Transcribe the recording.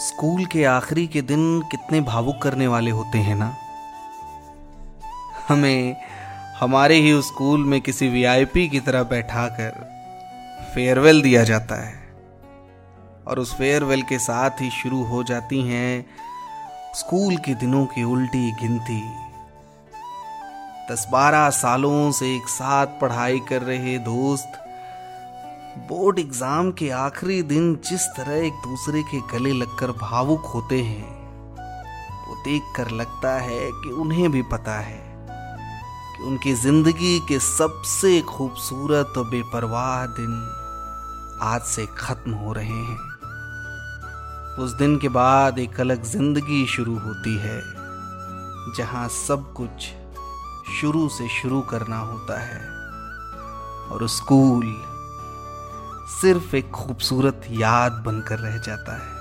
School के आखिरी के दिन कितने भावुक करने वाले होते हैं ना? हमें, हमारे ही स्कूल में किसी वीआईपी की तरह बैठाकर फेयरवेल दिया जाता है। और उस फेयरवेल के साथ ही शुरू हो जाती हैं स्कूल के दिनों की उल्टी गिनती। दस बारह सालों से एक साथ पढ़ाई कर रहे दोस्त बोर्ड एग्ज़ाम के आखिरी दिन जिस तरह एक दूसरे के गले लगकर भावुक होते हैं, वो देखकर लगता है कि उन्हें भी पता है कि उनकी ज़िंदगी के सबसे खूबसूरत और बेपरवाह दिन आज से खत्म हो रहे हैं। उस दिन के बाद एक अलग ज़िंदगी शुरू होती है, जहाँ सब कुछ शुरू से शुरू करना होता है। और स्कूल सिर्फ़ एक खूबसूरत याद बनकर रह जाता है।